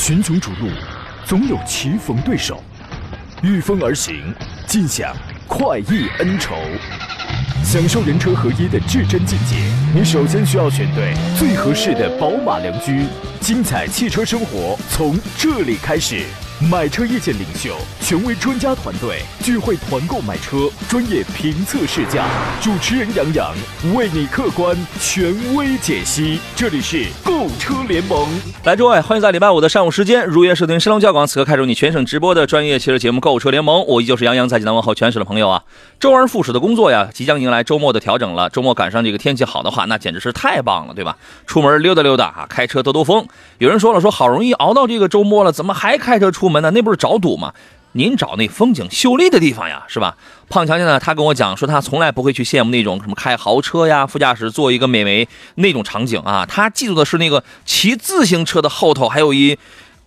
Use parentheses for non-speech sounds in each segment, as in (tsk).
群雄逐鹿，总有棋逢对手，御风而行，尽享快意恩仇。享受人车合一的至臻境界，你首先需要选对最合适的宝马良驹。精彩汽车生活从这里开始。买车意见领袖，权威专家团队聚会团购买车，专业评测试驾，主持人杨洋为你客观权威解析。这里是购车联盟，来诸位，欢迎在礼拜五的上午时间如约收听申龙交广此刻开始你全省直播的专业汽车节目《购车联盟》，我依旧是杨洋，在济南问候全省的朋友啊。周而复始的工作呀，即将迎来周末的调整了。周末赶上这个天气好的话，那简直是太棒了，对吧？出门溜达溜达啊，开车兜兜风。有人说了，说好容易熬到这个周末了，怎么还开车出门呢？那不是找堵吗？您找那风景秀丽的地方呀，是吧？胖强强呢，他跟我讲说，他从来不会去羡慕那种什么开豪车呀，副驾驶坐一个美眉那种场景啊，他记住的是那个骑自行车的后头还有一。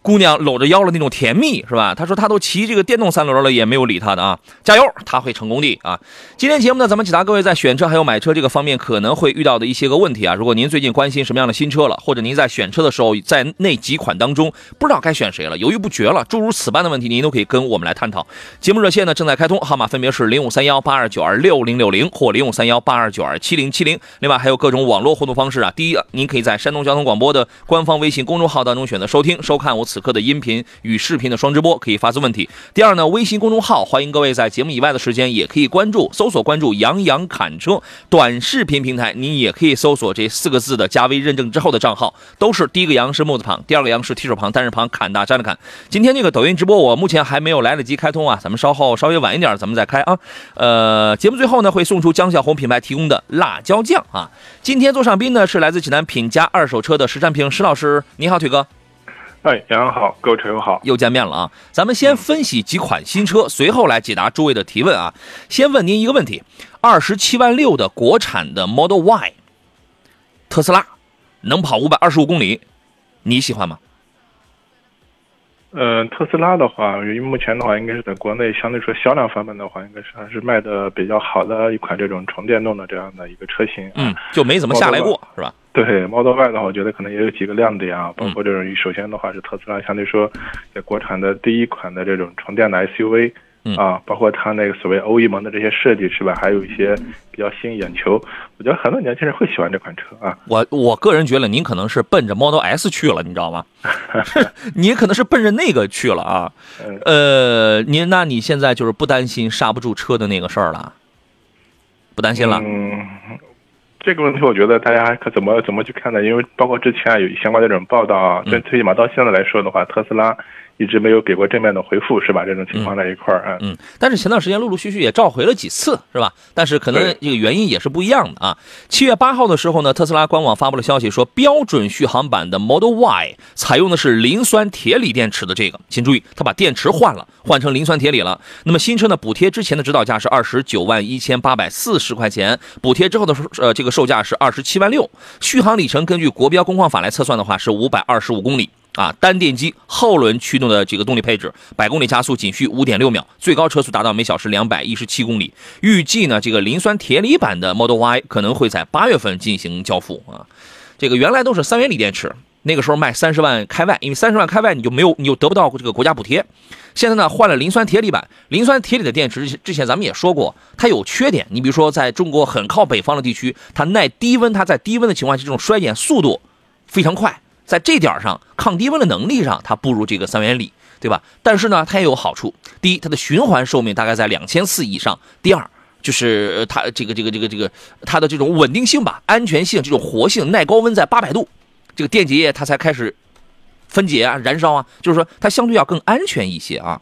姑娘搂着腰的那种甜蜜是吧？他说他都骑这个电动三轮了，也没有理他的啊！加油，他会成功的啊！今天节目呢，咱们解答各位在选车还有买车这个方面可能会遇到的一些个问题啊。如果您最近关心什么样的新车了，或者您在选车的时候在那几款当中不知道该选谁了，犹豫不决了，诸如此般的问题，您都可以跟我们来探讨。节目热线呢正在开通，号码分别是零五三幺八二九二六零六零或零五三幺八二九二七零七零。另外还有各种网络互动方式啊。第一，您可以在山东交通广播的官方微信公众号当中选择收听收看我。此刻的音频与视频的双直播可以发送问题。第二呢，微信公众号欢迎各位在节目以外的时间也可以关注，搜索关注“杨洋侃车”短视频平台，您也可以搜索这四个字的加微认证之后的账号，都是第一个“杨”是木字旁，第二个“杨”是提手旁，单人旁，侃大山的侃。今天这个抖音直播我目前还没有来得及开通啊，咱们稍后稍微晚一点咱们再开啊。呃，节目最后呢会送出江小红品牌提供的辣椒酱啊。今天做上宾呢是来自济南品家二手车的石占平石老师，你好，腿哥。哎，杨洋好，各位车友好，又见面了啊！咱们先分析几款新车，随后来解答诸位的提问啊。先问您一个问题：二十七万六的国产的 Model Y，特斯拉能跑五百二十五公里，你喜欢吗？嗯，特斯拉的话，因为目前的话，应该是在国内相对说销量方面的话，应该是还是卖的比较好的一款这种纯电动的这样的一个车型。嗯，就没怎么下来过，是吧？对，Model Y 的话，我觉得可能也有几个亮点啊，包括这种，首先的话是特斯拉相对说在国产的第一款的这种纯电的 SUV。啊，包括它那个所谓欧 E 门的这些设计是吧？还有一些比较吸引眼球，我觉得很多年轻人会喜欢这款车啊。我我个人觉得您可能是奔着 Model S 去了，你知道吗？(laughs) 您可能是奔着那个去了啊。呃，您那你现在就是不担心刹不住车的那个事儿了？不担心了？嗯，这个问题我觉得大家可怎么怎么去看呢？因为包括之前啊有相关的这种报道啊，最最起码到现在来说的话，特斯拉。一直没有给过正面的回复，是吧？这种情况在一块儿啊，嗯，但是前段时间陆陆续续也召回了几次，是吧？但是可能这个原因也是不一样的啊。七月八号的时候呢，特斯拉官网发布了消息，说标准续航版的 Model Y 采用的是磷酸铁锂电池的这个，请注意，它把电池换了，换成磷酸铁锂了。那么新车呢，补贴之前的指导价是二十九万一千八百四十块钱，补贴之后的呃这个售价是二十七万六，续航里程根据国标工况法来测算的话是五百二十五公里。啊，单电机后轮驱动的这个动力配置，百公里加速仅需五点六秒，最高车速达到每小时两百一十七公里。预计呢，这个磷酸铁锂版的 Model Y 可能会在八月份进行交付啊。这个原来都是三元锂电池，那个时候卖三十万开外，因为三十万开外你就没有，你就得不到这个国家补贴。现在呢，换了磷酸铁锂版，磷酸铁锂的电池之前咱们也说过，它有缺点。你比如说，在中国很靠北方的地区，它耐低温，它在低温的情况下，这种衰减速度非常快。在这点上，抗低温的能力上，它不如这个三元锂，对吧？但是呢，它也有好处。第一，它的循环寿命大概在两千次以上；第二，就是它这个这个这个这个它的这种稳定性吧、安全性、这种活性、耐高温，在八百度，这个电解液它才开始。分解啊，燃烧啊，就是说它相对要更安全一些啊。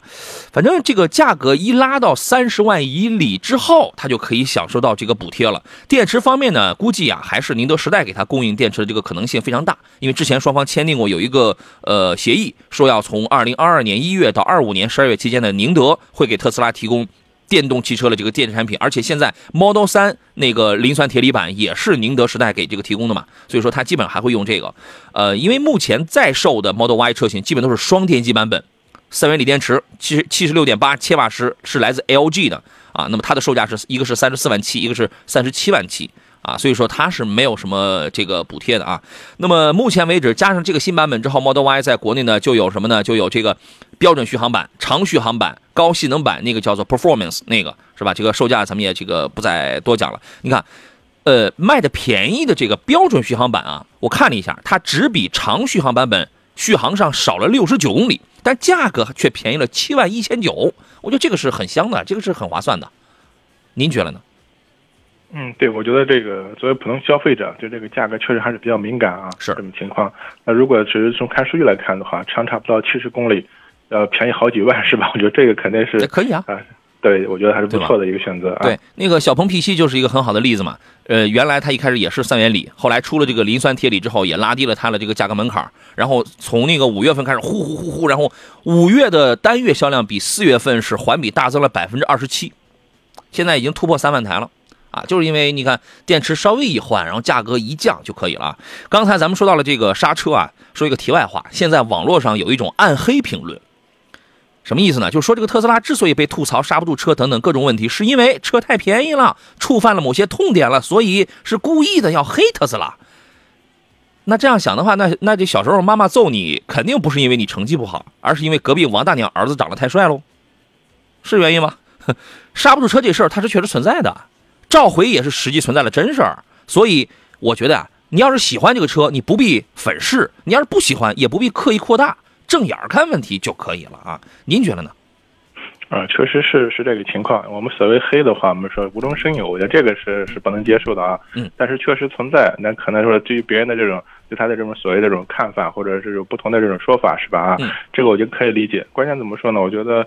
反正这个价格一拉到三十万以里之后，它就可以享受到这个补贴了。电池方面呢，估计啊还是宁德时代给它供应电池的这个可能性非常大，因为之前双方签订过有一个呃协议，说要从二零二二年一月到二五年十二月期间的宁德会给特斯拉提供。电动汽车的这个电子产品，而且现在 Model 3那个磷酸铁锂版也是宁德时代给这个提供的嘛，所以说它基本上还会用这个。呃，因为目前在售的 Model Y 车型基本都是双电机版本，三元锂电池，七十七十六点八千瓦时是来自 LG 的啊。那么它的售价是一个是三十四万七，一个是三十七万七啊，所以说它是没有什么这个补贴的啊。那么目前为止，加上这个新版本之后，Model Y 在国内呢就有什么呢？就有这个标准续航版、长续航版、高性能版，那个叫做 Performance，那个是吧？这个售价咱们也这个不再多讲了。你看，呃，卖的便宜的这个标准续航版啊，我看了一下，它只比长续航版本续航上少了六十九公里，但价格却便宜了七万一千九。我觉得这个是很香的，这个是很划算的。您觉得呢？嗯，对，我觉得这个作为普通消费者，对这个价格确实还是比较敏感啊。是这种情况。那如果只是从看数据来看的话，长差不到七十公里，呃，便宜好几万是吧？我觉得这个肯定是可以啊。啊，对，我觉得还是不错的一个选择啊。对，那个小鹏 P7 就是一个很好的例子嘛。呃，原来它一开始也是三元锂，后来出了这个磷酸铁锂之后，也拉低了它的这个价格门槛。然后从那个五月份开始，呼呼呼呼，然后五月的单月销量比四月份是环比大增了百分之二十七，现在已经突破三万台了。啊，就是因为你看电池稍微一换，然后价格一降就可以了。刚才咱们说到了这个刹车啊，说一个题外话，现在网络上有一种暗黑评论，什么意思呢？就是说这个特斯拉之所以被吐槽刹不住车等等各种问题，是因为车太便宜了，触犯了某些痛点了，所以是故意的要黑特斯拉。那这样想的话，那那这小时候妈妈揍你，肯定不是因为你成绩不好，而是因为隔壁王大娘儿子长得太帅喽，是原因吗？(laughs) 刹不住车这事儿它是确实存在的。召回也是实际存在的真事儿，所以我觉得啊，你要是喜欢这个车，你不必粉饰；你要是不喜欢，也不必刻意扩大，正眼看问题就可以了啊。您觉得呢？啊，确实是是这个情况。我们所谓黑的话，我们说无中生有，我觉得这个是是不能接受的啊。嗯。但是确实存在，那可能说对于别人的这种对他的这种所谓的这种看法，或者是有不同的这种说法，是吧？啊，这个我就可以理解。关键怎么说呢？我觉得。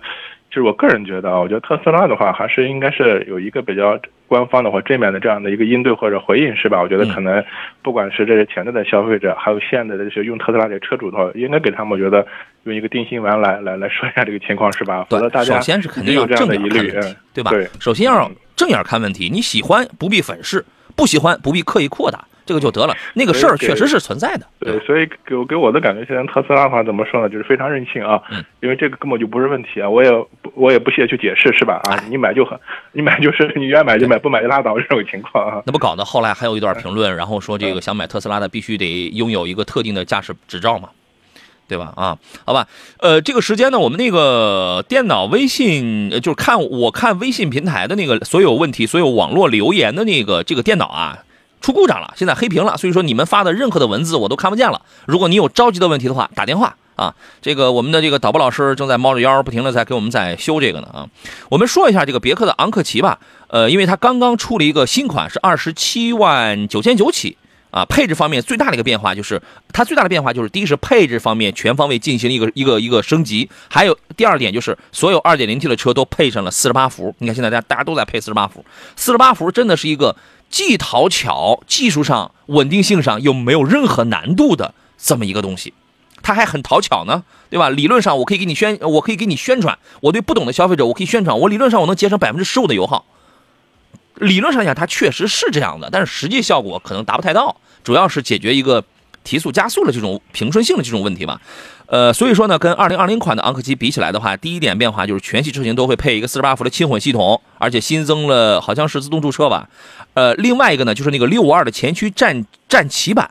就是我个人觉得啊，我觉得特斯拉的话还是应该是有一个比较官方的或正面的这样的一个应对或者回应，是吧？我觉得可能不管是这些潜在的消费者，还有现在的这些用特斯拉的车主的话，应该给他们我觉得用一个定心丸来来来说一下这个情况，是吧？否则大家首先是肯定要正眼看问题，对吧？对，首先要正眼看问题，你喜欢不必粉饰，不喜欢不必刻意扩大。这个就得了，那个事儿确实是存在的。对，所以给给我的感觉，现在特斯拉的话怎么说呢？就是非常任性啊。嗯。因为这个根本就不是问题啊，我也我也不屑去解释，是吧？啊，(laughs) 你买就很，你买就是你愿买就买，不买就拉倒这种情况啊。那不搞得后来还有一段评论，然后说这个想买特斯拉的必须得拥有一个特定的驾驶执照嘛，对吧？啊，好吧。呃，这个时间呢，我们那个电脑微信就是看我看微信平台的那个所有问题、所有网络留言的那个这个电脑啊。出故障了，现在黑屏了，所以说你们发的任何的文字我都看不见了。如果你有着急的问题的话，打电话啊。这个我们的这个导播老师正在猫着腰，不停的在给我们在修这个呢啊。我们说一下这个别克的昂克旗吧，呃，因为它刚刚出了一个新款，是二十七万九千九起啊。配置方面最大的一个变化就是，它最大的变化就是，第一是配置方面全方位进行一个一个一个升级，还有第二点就是所有二点零 T 的车都配上了四十八伏。你看现在大家大家都在配四十八伏，四十八伏真的是一个。既讨巧，技术上、稳定性上又没有任何难度的这么一个东西，它还很讨巧呢，对吧？理论上我可以给你宣，我可以给你宣传，我对不懂的消费者，我可以宣传，我理论上我能节省百分之十五的油耗。理论上讲，它确实是这样的，但是实际效果可能达不太到，主要是解决一个提速加速的这种平顺性的这种问题吧。呃，所以说呢，跟二零二零款的昂克旗比起来的话，第一点变化就是全系车型都会配一个四十八伏的轻混系统，而且新增了好像是自动驻车吧。呃，另外一个呢，就是那个六五二的前驱战战旗版，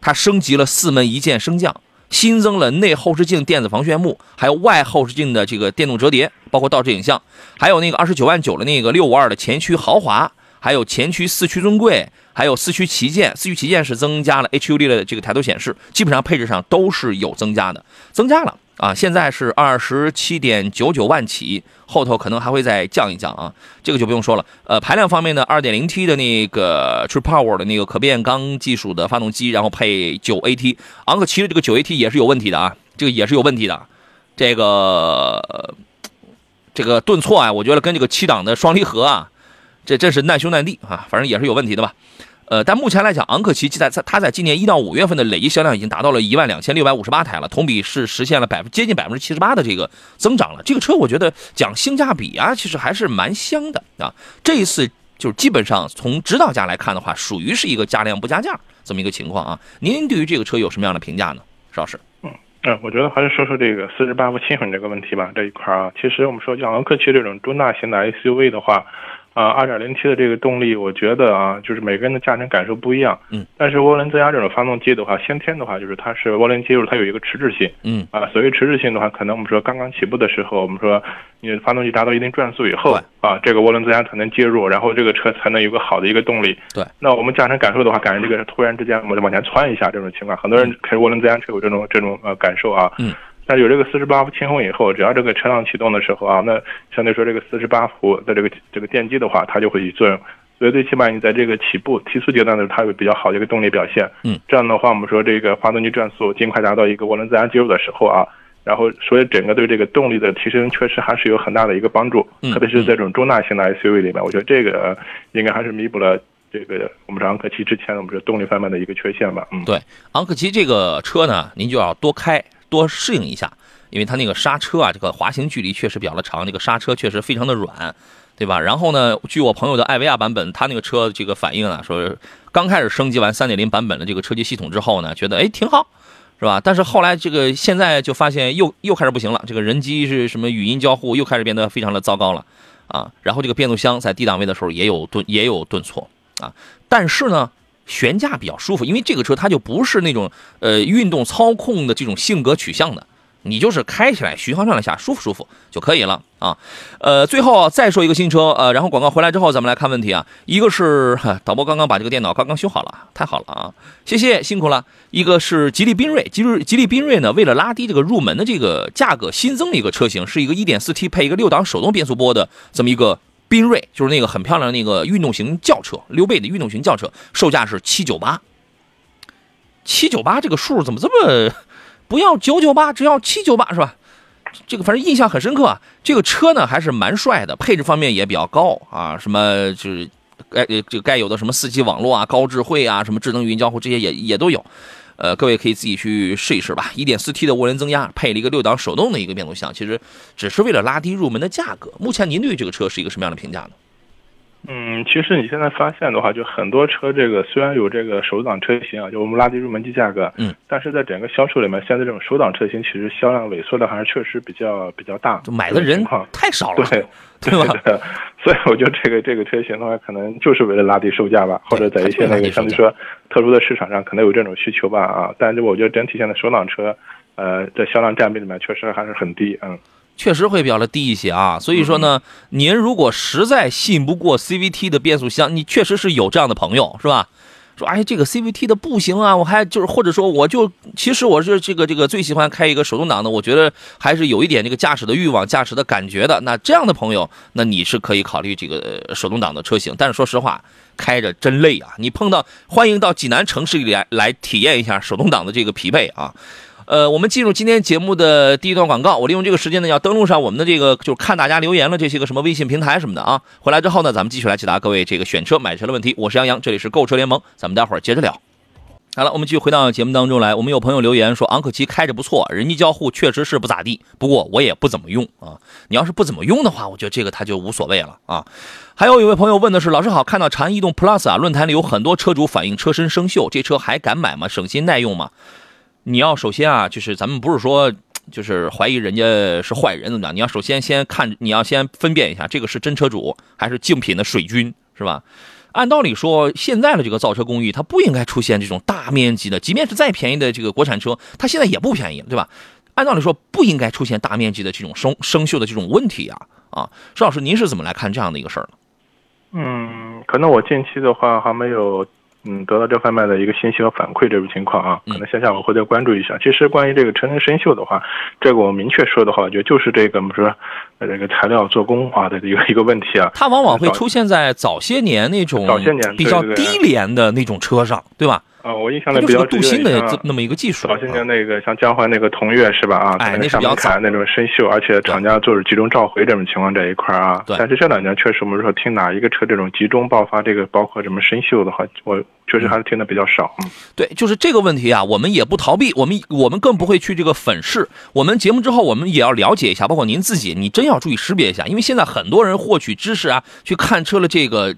它升级了四门一键升降，新增了内后视镜电子防眩目，还有外后视镜的这个电动折叠，包括倒车影像，还有那个二十九万九的那个六五二的前驱豪华，还有前驱四驱尊贵。还有四驱旗舰，四驱旗舰是增加了 HUD 的这个抬头显示，基本上配置上都是有增加的，增加了啊！现在是二十七点九九万起，后头可能还会再降一降啊，这个就不用说了。呃，排量方面呢，二点零 T 的那个 True Power 的那个可变缸技术的发动机，然后配九 AT，昂克旗的这个九 AT 也是有问题的啊，这个也是有问题的，这个这个顿挫啊，我觉得跟这个七档的双离合啊，这真是难兄难弟啊，反正也是有问题的吧。呃，但目前来讲，昂克旗在在它在今年一到五月份的累计销量已经达到了一万两千六百五十八台了，同比是实现了百分接近百分之七十八的这个增长了。这个车我觉得讲性价比啊，其实还是蛮香的啊。这一次就是基本上从指导价来看的话，属于是一个加量不加价这么一个情况啊。您对于这个车有什么样的评价呢，邵老师？嗯，我觉得还是说说这个四十八伏轻混这个问题吧。这一块啊，其实我们说像昂克旗这种中大型的 SUV 的话。啊，二点零 T 的这个动力，我觉得啊，就是每个人的驾乘感受不一样。嗯。但是涡轮增压这种发动机的话，先天的话就是它是涡轮接入，它有一个迟滞性。嗯。啊，所谓迟滞性的话，可能我们说刚刚起步的时候，我们说你发动机达到一定转速以后，啊，这个涡轮增压才能介入，然后这个车才能有个好的一个动力。对。那我们驾乘感受的话，感觉这个突然之间我们往前窜一下这种情况，很多人开涡轮增压车有这种这种呃感受啊。嗯。但有这个四十八伏轻混以后，只要这个车辆启动的时候啊，那相对说这个四十八伏的这个这个电机的话，它就会起作用。所以最起码你在这个起步提速阶段的时候，它有比较好的一个动力表现。嗯，这样的话，我们说这个发动机转速尽快达到一个涡轮增压介入的时候啊，然后所以整个对这个动力的提升确实还是有很大的一个帮助。嗯，特别是在这种中大型的 SUV 里面，我觉得这个应该还是弥补了这个我们说昂科旗之前我们说动力方面的一个缺陷吧。嗯，对，昂科旗这个车呢，您就要多开多适应一下。因为它那个刹车啊，这个滑行距离确实比较的长，这个刹车确实非常的软，对吧？然后呢，据我朋友的艾维亚版本，他那个车这个反应啊，说刚开始升级完三点零版本的这个车机系统之后呢，觉得哎挺好，是吧？但是后来这个现在就发现又又开始不行了，这个人机是什么语音交互又开始变得非常的糟糕了啊。然后这个变速箱在低档位的时候也有顿也有顿挫啊，但是呢，悬架比较舒服，因为这个车它就不是那种呃运动操控的这种性格取向的。你就是开起来巡航上来下舒服舒服就可以了啊，呃，最后再说一个新车，呃，然后广告回来之后咱们来看问题啊。一个是导播刚刚把这个电脑刚刚修好了，太好了啊，谢谢辛苦了。一个是吉利缤瑞，吉利吉利缤瑞呢，为了拉低这个入门的这个价格，新增了一个车型，是一个 1.4T 配一个六档手动变速波的这么一个缤瑞，就是那个很漂亮那个运动型轿车，溜背的运动型轿车，售价是七九八，七九八这个数怎么这么？不要九九八，只要七九八，是吧？这个反正印象很深刻啊。这个车呢还是蛮帅的，配置方面也比较高啊。什么就是该这该有的什么四 G 网络啊、高智慧啊、什么智能语音交互这些也也都有。呃，各位可以自己去试一试吧。一点四 T 的涡轮增压，配了一个六档手动的一个变速箱，其实只是为了拉低入门的价格。目前您对这个车是一个什么样的评价呢？嗯，其实你现在发现的话，就很多车这个虽然有这个手挡车型啊，就我们拉低入门级价格，嗯，但是在整个销售里面，现在这种手挡车型其实销量萎缩的还是确实比较比较大，就买的人太少了，对对吧？(laughs) 所以我觉得这个这个车型的话，可能就是为了拉低售价吧，或者在一些那个相对说特殊的市场上可能有这种需求吧啊，但是我觉得整体现在手挡车，呃，在销量占比里面确实还是很低，嗯。确实会比较的低一些啊，所以说呢，您如果实在信不过 CVT 的变速箱，你确实是有这样的朋友，是吧？说哎，这个 CVT 的不行啊，我还就是或者说我就其实我是这个这个最喜欢开一个手动挡的，我觉得还是有一点这个驾驶的欲望、驾驶的感觉的。那这样的朋友，那你是可以考虑这个手动挡的车型。但是说实话，开着真累啊！你碰到欢迎到济南城市里来来体验一下手动挡的这个疲惫啊。呃，我们进入今天节目的第一段广告。我利用这个时间呢，要登录上我们的这个，就是看大家留言了这些个什么微信平台什么的啊。回来之后呢，咱们继续来解答各位这个选车买车的问题。我是杨洋，这里是购车联盟，咱们待会儿接着聊。好了，我们继续回到节目当中来。我们有朋友留言说，昂克旗开着不错，人机交互确实是不咋地，不过我也不怎么用啊。你要是不怎么用的话，我觉得这个它就无所谓了啊。还有一位朋友问的是，老师好，看到长安逸动 Plus 啊，论坛里有很多车主反映车身生锈，这车还敢买吗？省心耐用吗？你要首先啊，就是咱们不是说 (tsk) 就是怀疑人家是坏人怎么样？你要首先先看，你要先分辨一下，这个是真车主还是竞品的水军，是吧？按道理说，现在的这个造车工艺，它不应该出现这种大面积的，即便是再便宜的这个国产车，它现在也不便宜，对吧？按道理说，不应该出现大面积的这种生生锈的这种问题啊！啊，石老师，您是怎么来看这样的一个事儿呢？嗯，可能我近期的话还没有。嗯，得到这方面的一个信息和反馈，这种情况啊，可能线下我会再关注一下。其实关于这个车身生锈的话，这个我明确说的话，我觉得就是这个我们说这个材料做工啊的一个一个问题啊。它往往会出现在早些年那种早些年比较低廉的那种车上，对吧？啊，我印象里比较镀锌的那么一个技术。早些年那个像江淮那个同悦是吧？啊，哎，那是比较惨那种生锈，而且厂家就是集中召回这种情况这一块啊。对。但是这两年确实我们说听哪一个车这种集中爆发这个包括什么生锈的话，我确实还是听的比较少。嗯，对，就是这个问题啊，我们也不逃避，我们我们更不会去这个粉饰。我们节目之后我们也要了解一下，包括您自己，你真要注意识别一下，因为现在很多人获取知识啊，去看车的这个。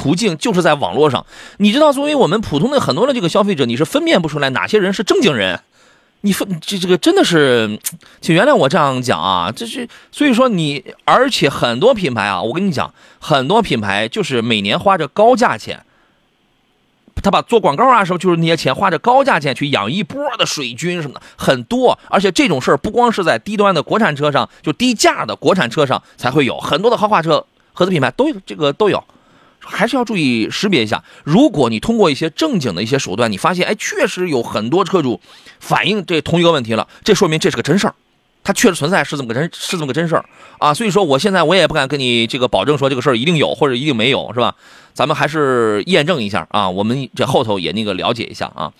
途径就是在网络上，你知道，作为我们普通的很多的这个消费者，你是分辨不出来哪些人是正经人，你分这这个真的是，请原谅我这样讲啊，这是所以说你，而且很多品牌啊，我跟你讲，很多品牌就是每年花着高价钱，他把做广告啊什么，就是那些钱花着高价钱去养一波的水军什么的很多，而且这种事儿不光是在低端的国产车上，就低价的国产车上才会有，很多的豪华车合资品牌都有这个都有。还是要注意识别一下。如果你通过一些正经的一些手段，你发现哎，确实有很多车主反映这同一个问题了，这说明这是个真事儿，它确实存在，是这么个真，是这么个真事儿啊。(laughs) 所以说，我现在我也不敢跟你这个保证说这个事儿一定有或者一定没有，是吧？咱们还是验证一下啊，我们这后头也那个了解一下啊。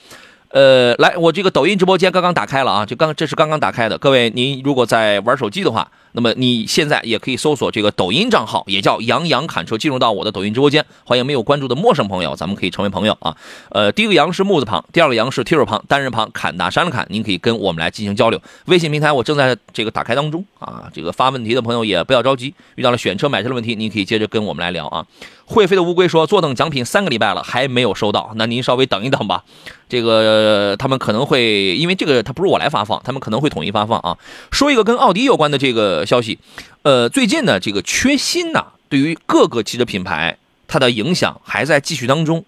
呃，来，我这个抖音直播间刚刚打开了啊，就刚这是刚刚打开的。各位，您如果在玩手机的话，那么你现在也可以搜索这个抖音账号，也叫杨洋侃车，进入到我的抖音直播间。欢迎没有关注的陌生朋友，咱们可以成为朋友啊。呃，第一个杨是木字旁，第二个杨是提手旁，单人旁，砍大山的砍，您可以跟我们来进行交流。微信平台我正在这个打开当中啊，这个发问题的朋友也不要着急，遇到了选车买车的问题，您可以接着跟我们来聊啊。会飞的乌龟说：“坐等奖品三个礼拜了，还没有收到，那您稍微等一等吧。这个他们可能会，因为这个他不是我来发放，他们可能会统一发放啊。说一个跟奥迪有关的这个消息，呃，最近呢，这个缺芯呢，对于各个汽车品牌它的影响还在继续当中。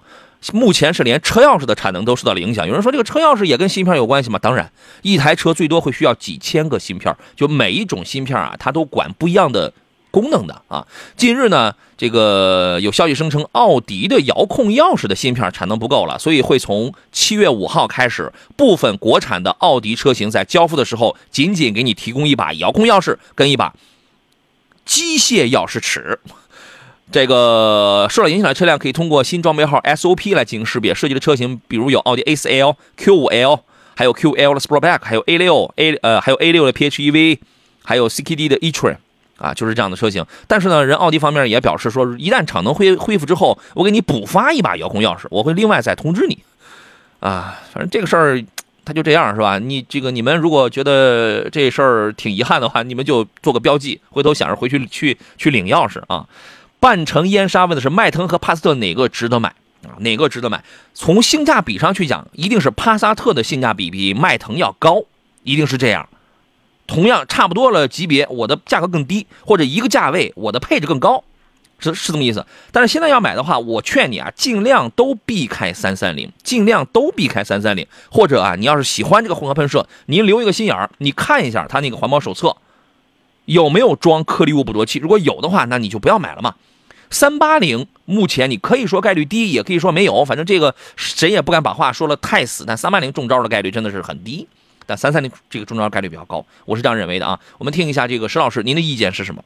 目前是连车钥匙的产能都受到了影响。有人说这个车钥匙也跟芯片有关系吗？当然，一台车最多会需要几千个芯片，就每一种芯片啊，它都管不一样的。”功能的啊，近日呢，这个有消息声称，奥迪的遥控钥匙的芯片产能不够了，所以会从七月五号开始，部分国产的奥迪车型在交付的时候，仅仅给你提供一把遥控钥匙跟一把机械钥匙齿。这个受到影响的车辆可以通过新装备号 SOP 来进行识别。涉及的车型比如有奥迪 A4L、Q5L，还有 QL 的 Sportback，还有 A6 A 呃，还有 A6 的 PHEV，还有 CKD 的 e-tron。啊，就是这样的车型，但是呢，人奥迪方面也表示说，一旦产能恢恢复之后，我给你补发一把遥控钥匙，我会另外再通知你。啊，反正这个事儿他就这样是吧？你这个你们如果觉得这事儿挺遗憾的话，你们就做个标记，回头想着回去去去领钥匙啊。半城烟沙问的是迈腾和帕萨特哪个值得买啊？哪个值得买？从性价比上去讲，一定是帕萨特的性价比比迈腾要高，一定是这样。同样差不多了级别，我的价格更低，或者一个价位我的配置更高，是是这么意思。但是现在要买的话，我劝你啊，尽量都避开三三零，尽量都避开三三零。或者啊，你要是喜欢这个混合喷射，您留一个心眼儿，你看一下它那个环保手册有没有装颗粒物捕捉器。如果有的话，那你就不要买了嘛。三八零目前你可以说概率低，也可以说没有，反正这个谁也不敢把话说的太死。但三八零中招的概率真的是很低。但三三零这个中招概率比较高，我是这样认为的啊。我们听一下这个石老师，您的意见是什么？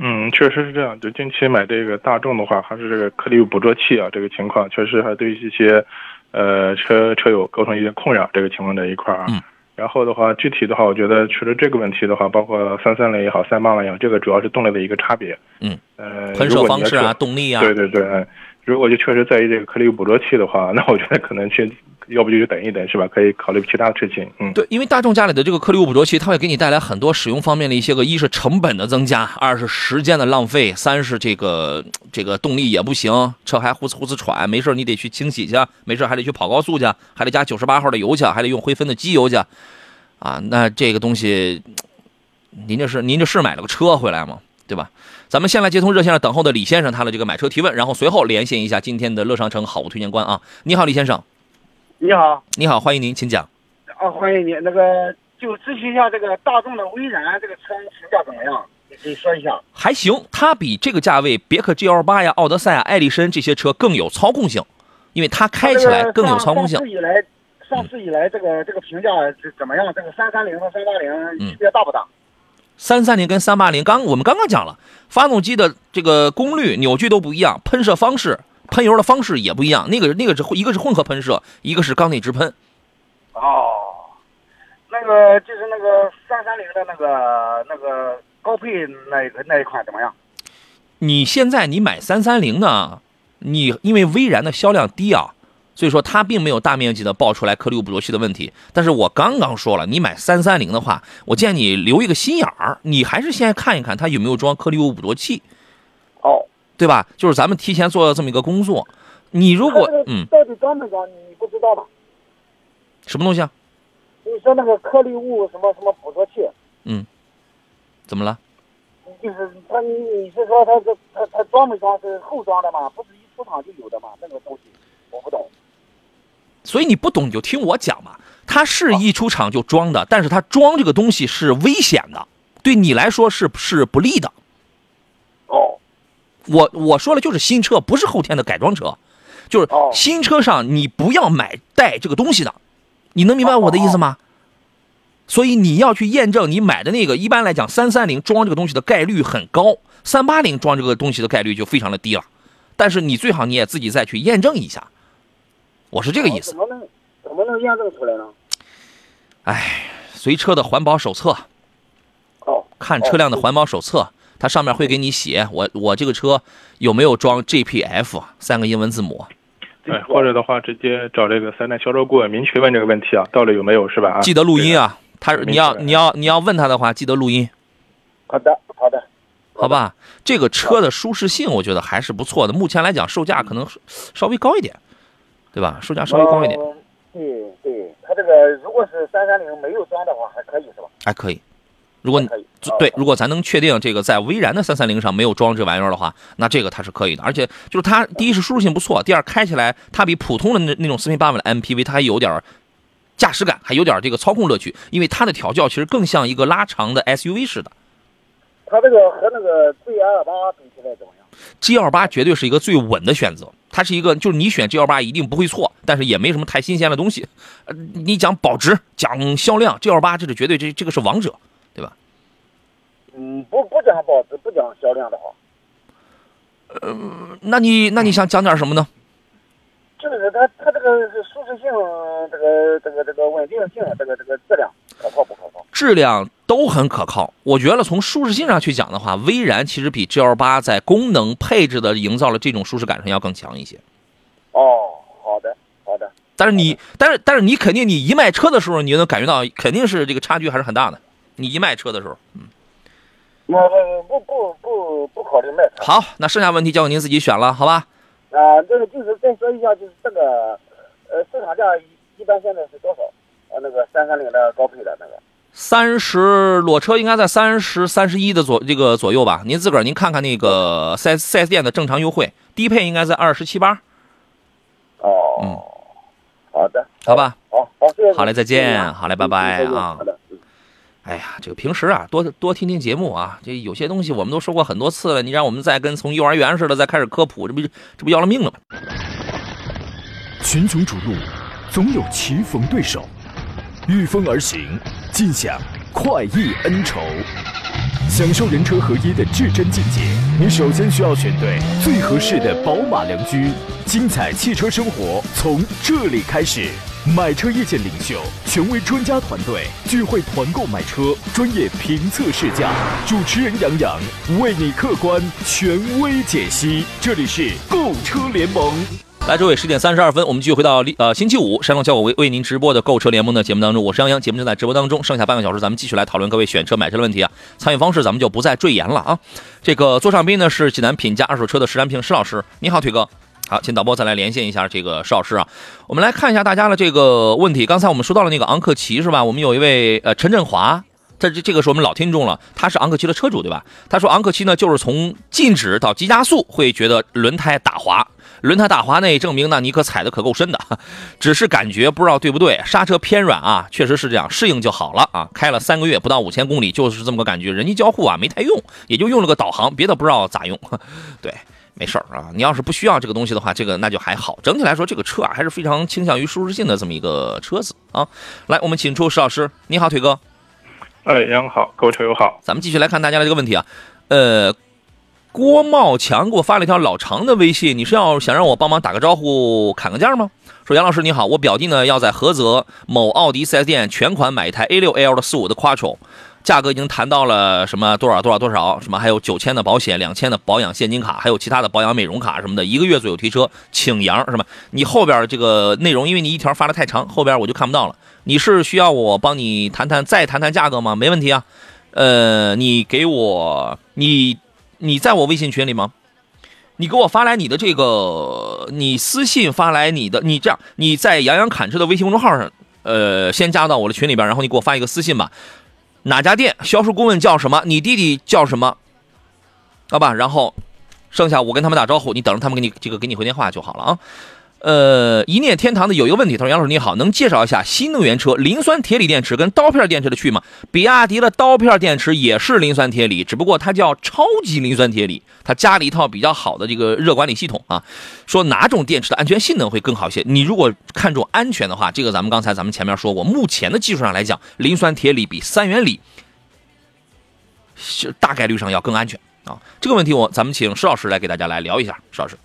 嗯，确实是这样。就近期买这个大众的话，还是这个颗粒物捕捉器啊，这个情况确实还对一些呃车车友构成一些困扰。这个情况这一块啊，然后的话，具体的话，我觉得除了这个问题的话，包括三三零也好，三八零也好，这个主要是动力的一个差别。嗯，呃，喷射方式啊，动力啊，对对对。如果就确实在意这个颗粒物捕捉器的话，那我觉得可能去。要不就等一等，是吧？可以考虑其他的事情。嗯，对，因为大众家里的这个颗粒物捕捉器，它会给你带来很多使用方面的一些个，一是成本的增加，二是时间的浪费，三是这个这个动力也不行，车还呼哧呼哧喘，没事你得去清洗去，没事还得去跑高速去，还得加九十八号的油去，还得用灰分的机油去，啊，那这个东西，您这是您这是买了个车回来吗？对吧？咱们先来接通热线上等候的李先生他的这个买车提问，然后随后连线一下今天的乐商城好物推荐官啊。你好，李先生。你好，你好，欢迎您，请讲。啊，欢迎你。那个，就咨询一下这个大众的威然这个车评价怎么样？你可以说一下。还行，它比这个价位别克 GL 八呀、奥德赛啊、艾力绅这些车更有操控性，因为它开起来更有操控性。上次以来，上市以来这个这个评价是怎么样？这个三三零和三八零区别大不大？三三零跟三八零，刚我们刚刚讲了，发动机的这个功率、扭矩都不一样，喷射方式。喷油的方式也不一样，那个那个是一个是混合喷射，一个是缸内直喷。哦，那个就是那个三三零的那个那个高配那那一款怎么样？你现在你买三三零呢？你因为威然的销量低啊，所以说它并没有大面积的爆出来颗粒物捕捉器的问题。但是我刚刚说了，你买三三零的话，我建议你留一个心眼儿，你还是先看一看它有没有装颗粒物捕捉器。哦。对吧？就是咱们提前做了这么一个工作。你如果嗯，到底装没装？你不知道吧？什么东西啊？你说那个颗粒物什么什么捕捉器，嗯怎么了？就是他，你你是说他是他他装没装是后装的吗？不是一出厂就有的吗？那个东西我不懂。所以你不懂你就听我讲嘛。它是一出厂就装的，但是它装这个东西是危险的，对你来说是是不利的。哦我我说了就是新车，不是后天的改装车，就是哦新车上你不要买带这个东西的，你能明白我的意思吗？所以你要去验证你买的那个，一般来讲三三零装这个东西的概率很高，三八零装这个东西的概率就非常的低了。但是你最好你也自己再去验证一下，我是这个意思怎。么能怎么能验证出来呢？哎，随车的环保手册，哦，看车辆的环保手册，它上面会给你写我我这个车有没有装 GPF 三个英文字母。对，或者的话，直接找这个三代销售顾问明确问这个问题啊，到底有没有是吧？啊，记得录音啊，他你要你要你要问他的话，记得录音，好的好的，好吧？这个车的舒适性，我觉得还是不错的。目前来讲，售价可能稍微高一点，对吧？售价稍微高一点，嗯对对，它这个如果是三三零没有装的话，还可以是吧？还可以。如果。对，哦如果咱能确定这个在威然的三三零上没有装这玩意儿的话，那这个它是可以的。而且就是它第一是舒适性不错，第二开起来它比普通的那那种四平八稳的 MPV 它还有点儿驾驶感，还有点儿这个操控乐趣，因为它的调教其实更像一个拉长的 SUV 似的。它这个和那个 G 二八比起来怎么样？G 2 8绝对是一个最稳的选择，它是一个就是你选 G 2 8一定不会错，但是也没什么太新鲜的东西。呃，你讲保值，讲销量，G 2 8这是绝对这这个是王者，对吧？嗯，不不讲保值，不讲销量的话，那你那你想讲点什么呢？就是它它这个舒适性，这个这个这个稳定性，这个这个质量可靠不可靠？质量都很可靠。我觉得从舒适性上去讲的话，威然其实比 G L 八在功能配置的营造了这种舒适感上要更强一些。哦，好的好的，但是你，但是但是你肯定你一卖车的时候，你就能感觉到肯定是这个差距还是很大的。你一卖车的时候，我我不不不不考虑卖车好，那剩下问题交给您自己选了，好吧？啊，这个就是再说一下，就是这个呃市场价一一般现在是多少？呃，那个三三零的高配的那个。三十裸车应该在三十三十一的左这个左右吧？您自个儿您看看那个四 S 四 S 店的正常优惠，低配应该在二十七八，哦，嗯好的，好吧？好好，谢谢。好嘞再见好嘞拜拜啊好的。哎呀，这个平时啊，多多听听节目啊，这有些东西我们都说过很多次了，你让我们再跟从幼儿园似的再开始科普，这不这不要了命了吗？群雄逐鹿，总有棋逢对手，御风而行，尽享快意恩仇。享受人车合一的至臻境界，你首先需要选对最合适的宝马良驹。精彩汽车生活从这里开始。买车意见领袖，权威专家团队聚会团购买车，专业评测试驾，主持人杨洋为你客观权威解析。这里是购车联盟。来，诸位，十点三十二分，我们继续回到呃星期五，山东交广为为您直播的购车联盟的节目当中，我是杨洋，节目正在直播当中，剩下半个小时，咱们继续来讨论各位选车买车的问题啊。参与方式咱们就不再赘言了啊。这个座上宾呢是济南品价二手车的石占平石老师，你好，腿哥。(laughs) 好，请导播再来连线一下这个石老师啊。我们来看一下大家的这个问题。刚才我们说到了那个昂克旗是吧？我们有一位呃陈振华，这这这个是我们老听众了，他是昂克旗的车主对吧？他说昂克旗呢就是从静止到急加速会觉得轮胎打滑，轮胎打滑那证明呢你可踩的可够深的，只是感觉不知道对不对，刹车偏软啊，确实是这样，适应就好了啊。开了三个月不到五千公里，就是这么个感觉，人机交互啊没太用，也就用了个导航，别的不知道咋用，(laughs) 对。没事儿啊，你要是不需要这个东西的话，这个那就还好。整体来说，这个车啊还是非常倾向于舒适性的这么一个车子啊。来，我们请出石老师，你好，腿哥。哎，杨好，各位车友好。咱们继续来看大家的这个问题啊，呃，郭茂强给我发了一条老长的微信，你是要想让我帮忙打个招呼、砍个价吗？说杨老师你好，我表弟呢要在菏泽某奥迪 4S 店全款买一台 A6L 的四五的 Quattro，价格已经谈到了什么多少多少多少，什么还有九千的保险、两千的保养现金卡，还有其他的保养美容卡什么的，一个月左右提车，请羊是吧？你后边这个内容，因为你一条发的太长，后边我就看不到了。你是需要我帮你谈谈再谈谈价格吗？没问题啊。呃，你给我你你在我微信群里吗？你给我发来你的这个，你私信发来你的，你这样你在杨洋侃车的微信公众号上呃，先加到我的群里边，然后你给我发一个私信吧。哪家店销售顾问叫什么？你弟弟叫什么？好吧，然后剩下我跟他们打招呼，你等着他们给你这个给你回电话就好了啊。呃，一念天堂的有一个问题，他说杨老师你好，能介绍一下新能源车磷酸铁锂电池跟刀片电池的区别吗？比亚迪的刀片电池也是磷酸铁锂，只不过它叫超级磷酸铁锂，它加了一套比较好的这个热管理系统啊。说哪种电池的安全性能会更好一些？你如果看重安全的话，这个咱们刚才咱们前面说过，目前的技术上来讲，磷酸铁锂比三元锂是大概率上要更安全啊。这个问题我咱们请施老师来给大家来聊一下，施老师。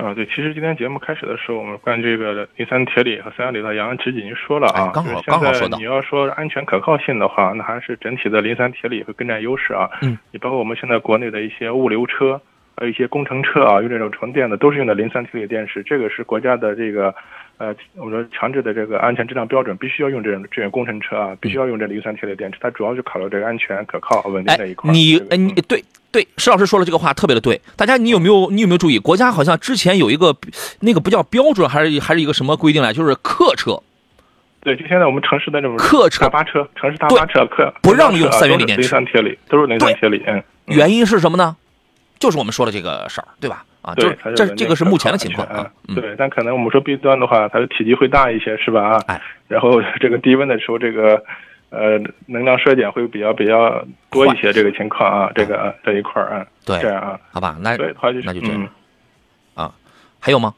啊，对，其实今天节目开始的时候，我们关于这个磷酸铁锂和三元锂的杨直已经说了啊。刚好刚好说到。你要说安全可靠性的话，那还是整体的磷酸铁锂会更占优势啊。嗯。你包括我们现在国内的一些物流车，还有一些工程车啊，用这种纯电的，都是用的磷酸铁锂电池。这个是国家的这个。呃，我们说强制的这个安全质量标准必须要用这种这种工程车啊，必须要用这磷酸铁锂电池，它主要就考虑这个安全、可靠、稳定这一块。你，哎，你对对，石老师说了这个话特别的对。大家，你有没有你有没有注意？国家好像之前有一个那个不叫标准，还是还是一个什么规定来？就是客车。对，就现在我们城市的这种客车、大巴车、城市大巴车客不让用三元锂电池，磷酸铁锂都是磷酸铁锂。嗯。原因是什么呢？就是我们说的这个事儿，对吧？啊，对，这这个是目前的情况啊。对，但可能我们说 B 端的话，它的体积会大一些，是吧？啊，哎，然后这个低温的时候，这个呃能量衰减会比较比较多一些，这个情况啊，这个这一块儿啊，对，这样啊，好吧，那对的话就是那就这样啊，还有吗？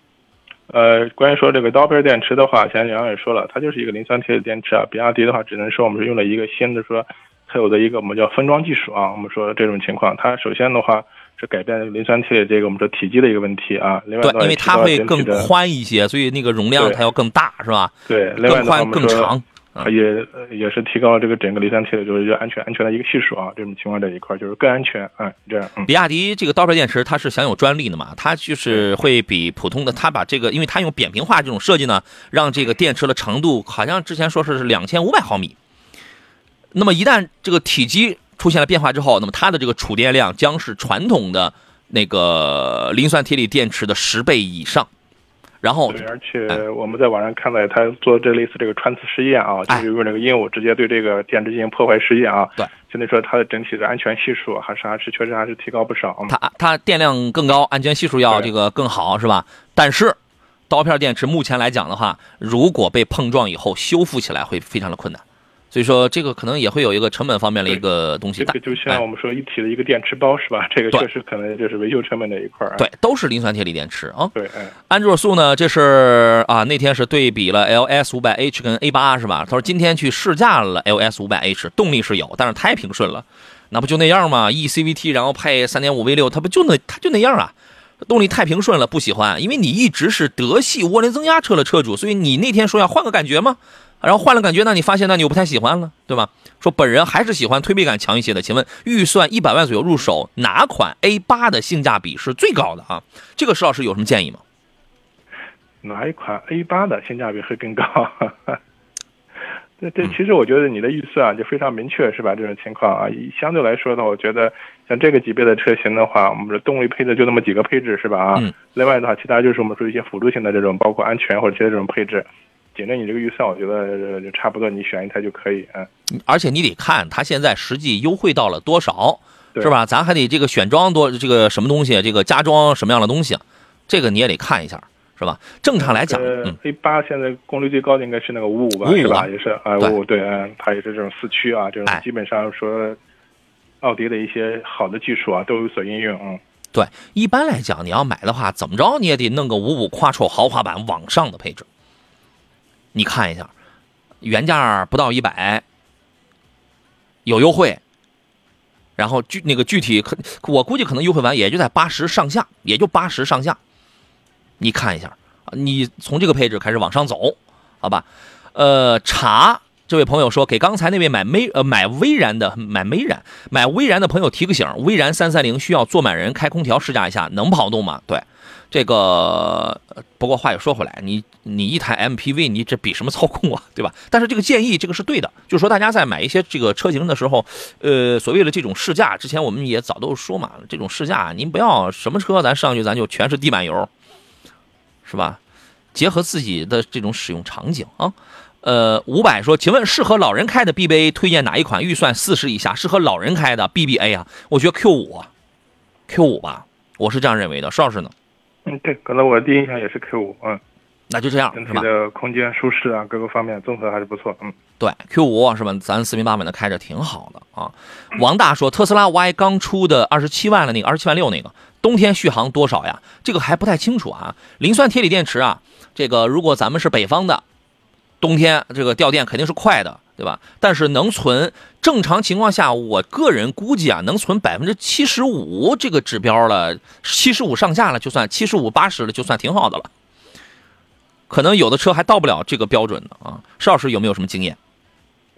呃，关于说这个刀片电池的话，前杨也说了，它就是一个磷酸铁锂电池啊。比亚迪的话，只能说我们是用了一个新的说特有的一个我们叫分装技术啊。我们说这种情况，它首先的话。是改变磷酸铁这个我们说体积的一个问题啊。另外，对，因为它会更宽一些，所以那个容量它要更大，是吧？对，更宽更长，也也是提高了这个整个磷酸铁的就是一个安全安全的一个系数啊。这种情况这一块就是更安全啊。这样，比亚迪这个刀片电池它是享有专利的嘛？它就是会比普通的，它把这个，因为它用扁平化这种设计呢，让这个电池的长度好像之前说是是两千五百毫米。那么一旦这个体积出现了变化之后，那么它的这个储电量将是传统的那个磷酸铁锂电池的十倍以上。然后，对，而且我们在网上看到他做这类似这个穿刺实验啊，就是用这个鹦鹉直接对这个电池进行破坏实验啊。对，现在说它的整体的安全系数还是还是确实还是提高不少。它它电量更高，安全系数要这个更好，是吧？但是刀片电池目前来讲的话，如果被碰撞以后修复起来会非常的困难。所以说，这个可能也会有一个成本方面的一个东西。这个就像我们说一体的一个电池包是吧？这个确实可能就是维修成本这一块儿。对，都是磷酸铁锂电池啊。对，安卓素呢，这是啊，那天是对比了 LS 五百 H 跟 A 八是吧？他说今天去试驾了 LS 五百 H，动力是有，但是太平顺了，那不就那样吗？eCVT 然后配三点五 V 六，它不就那它就那样啊？动力太平顺了，不喜欢，因为你一直是德系涡轮增压车的车主，所以你那天说要换个感觉吗？然后换了感觉，那你发现那你又不太喜欢了，对吧？说本人还是喜欢推背感强一些的。请问预算一百万左右入手，哪款 A 八的性价比是最高的啊？这个石老师有什么建议吗？哪一款 A 八的性价比会更高？(laughs) 这这其实我觉得你的预算就非常明确，是吧？这种情况啊，相对来说呢，我觉得像这个级别的车型的话，我们的动力配置就那么几个配置，是吧？啊，另外的话，其他就是我们说一些辅助性的这种，包括安全或者其他这种配置。紧着你这个预算，我觉得就差不多，你选一台就可以嗯。而且你得看它现在实际优惠到了多少，是吧？咱还得这个选装多这个什么东西，这个加装什么样的东西，这个你也得看一下，是吧？正常来讲嗯，A 八现在功率最高的应该是那个五五吧，是吧？也是啊，五五对，嗯，它也是这种四驱啊，这种基本上说，奥迪的一些好的技术啊都有所应用，嗯。对，一般来讲，你要买的话，怎么着你也得弄个五五 Quattro 豪华版往上的配置。你看一下，原价不到一百，有优惠，然后具那个具体可我估计可能优惠完也就在八十上下，也就八十上下。你看一下，你从这个配置开始往上走，好吧？呃，茶这位朋友说给刚才那位买微呃买微然的买微然买微然的朋友提个醒，微然三三零需要坐满人开空调试驾一下，能跑动吗？对。这个不过话又说回来，你你一台 MPV，你这比什么操控啊，(laughs) 对吧？但是这个建议这个是对的，就是说大家在买一些这个车型的时候，呃，所谓的这种试驾，之前我们也早都说嘛，这种试驾您不要什么车咱上去咱就全是地板油，是吧？结合自己的这种使用场景啊。呃，五百说，请问适合老人开的 BBA 推荐哪一款？预算四十以下，适合老人开的 BBA 啊？我觉得 Q 五，Q 五吧，我是这样认为的。邵老师呢？嗯，对，可能我的第一印象也是 Q 五，嗯，那就这样，整体的空间舒适啊，各个方面综合还是不错，嗯，对，Q 五是吧？咱四平八稳的开着挺好的啊。王大说，特斯拉 Y 刚出的二十七万了，那个二十七万六那个，冬天续航多少呀？这个还不太清楚啊。磷酸铁锂电池啊，这个如果咱们是北方的。冬天这个掉电肯定是快的，对吧？但是能存，正常情况下，我个人估计啊，能存百分之七十五这个指标了，七十五上下了就算七十五八十了就算挺好的了。可能有的车还到不了这个标准呢啊。邵老师有没有什么经验？